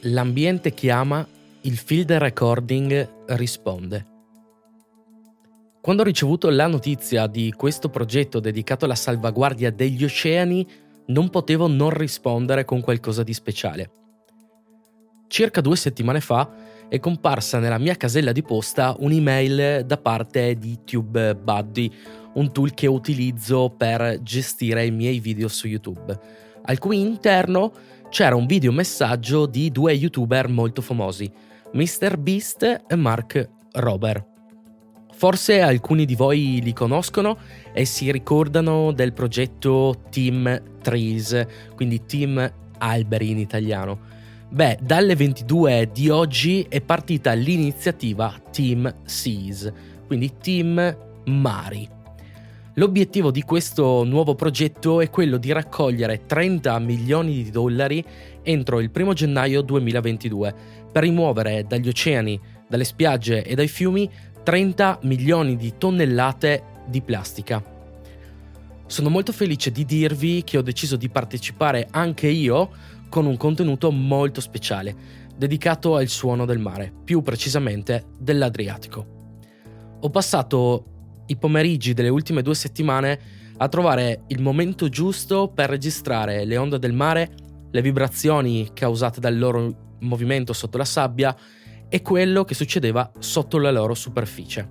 L'ambiente chiama, il field recording risponde. Quando ho ricevuto la notizia di questo progetto dedicato alla salvaguardia degli oceani, non potevo non rispondere con qualcosa di speciale. Circa due settimane fa è comparsa nella mia casella di posta un'email da parte di TubeBuddy, un tool che utilizzo per gestire i miei video su YouTube, al cui interno c'era un video messaggio di due youtuber molto famosi, MrBeast e Mark Rober. Forse alcuni di voi li conoscono e si ricordano del progetto Team Trees, quindi Team Alberi in italiano. Beh, dalle 22 di oggi è partita l'iniziativa Team Seas, quindi Team Mari. L'obiettivo di questo nuovo progetto è quello di raccogliere 30 milioni di dollari entro il 1 gennaio 2022 per rimuovere dagli oceani, dalle spiagge e dai fiumi 30 milioni di tonnellate di plastica. Sono molto felice di dirvi che ho deciso di partecipare anche io con un contenuto molto speciale, dedicato al suono del mare, più precisamente dell'Adriatico. Ho passato i pomeriggi delle ultime due settimane a trovare il momento giusto per registrare le onde del mare, le vibrazioni causate dal loro movimento sotto la sabbia e quello che succedeva sotto la loro superficie.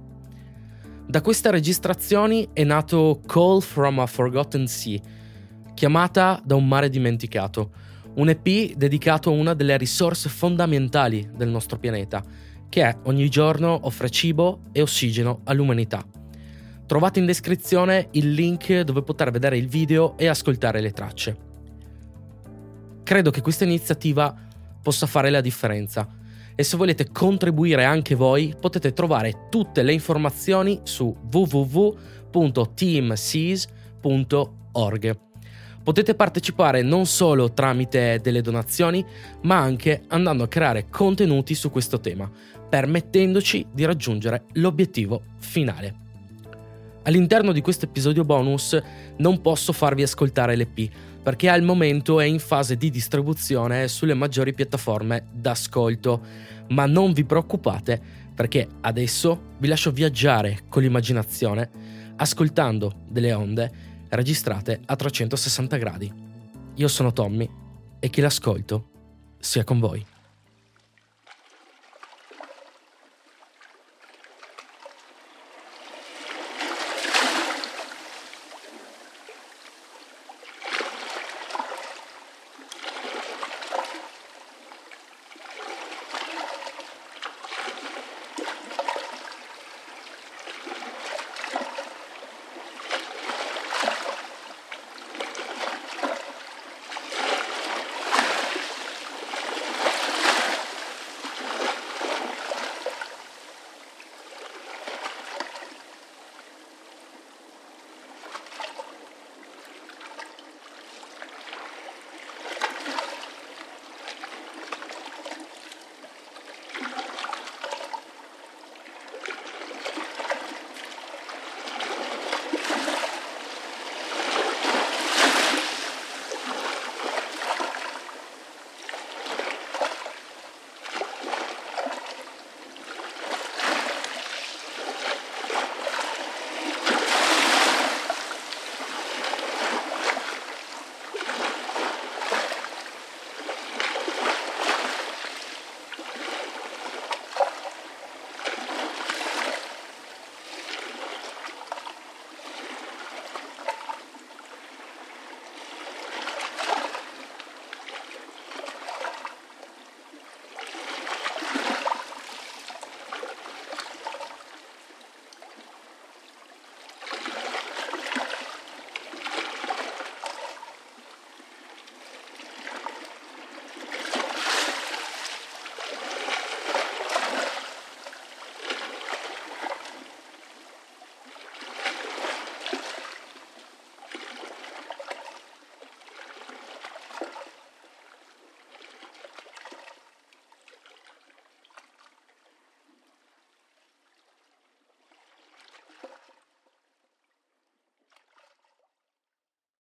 Da queste registrazioni è nato Call from a Forgotten Sea, chiamata da un mare dimenticato, un EP dedicato a una delle risorse fondamentali del nostro pianeta, che ogni giorno offre cibo e ossigeno all'umanità. Trovate in descrizione il link dove poter vedere il video e ascoltare le tracce. Credo che questa iniziativa possa fare la differenza e se volete contribuire anche voi potete trovare tutte le informazioni su www.teamseas.org. Potete partecipare non solo tramite delle donazioni, ma anche andando a creare contenuti su questo tema, permettendoci di raggiungere l'obiettivo finale. All'interno di questo episodio bonus non posso farvi ascoltare l'EP perché al momento è in fase di distribuzione sulle maggiori piattaforme d'ascolto, ma non vi preoccupate perché adesso vi lascio viaggiare con l'immaginazione ascoltando delle onde registrate a 360 gradi. Io sono Tommy e che l'ascolto sia con voi.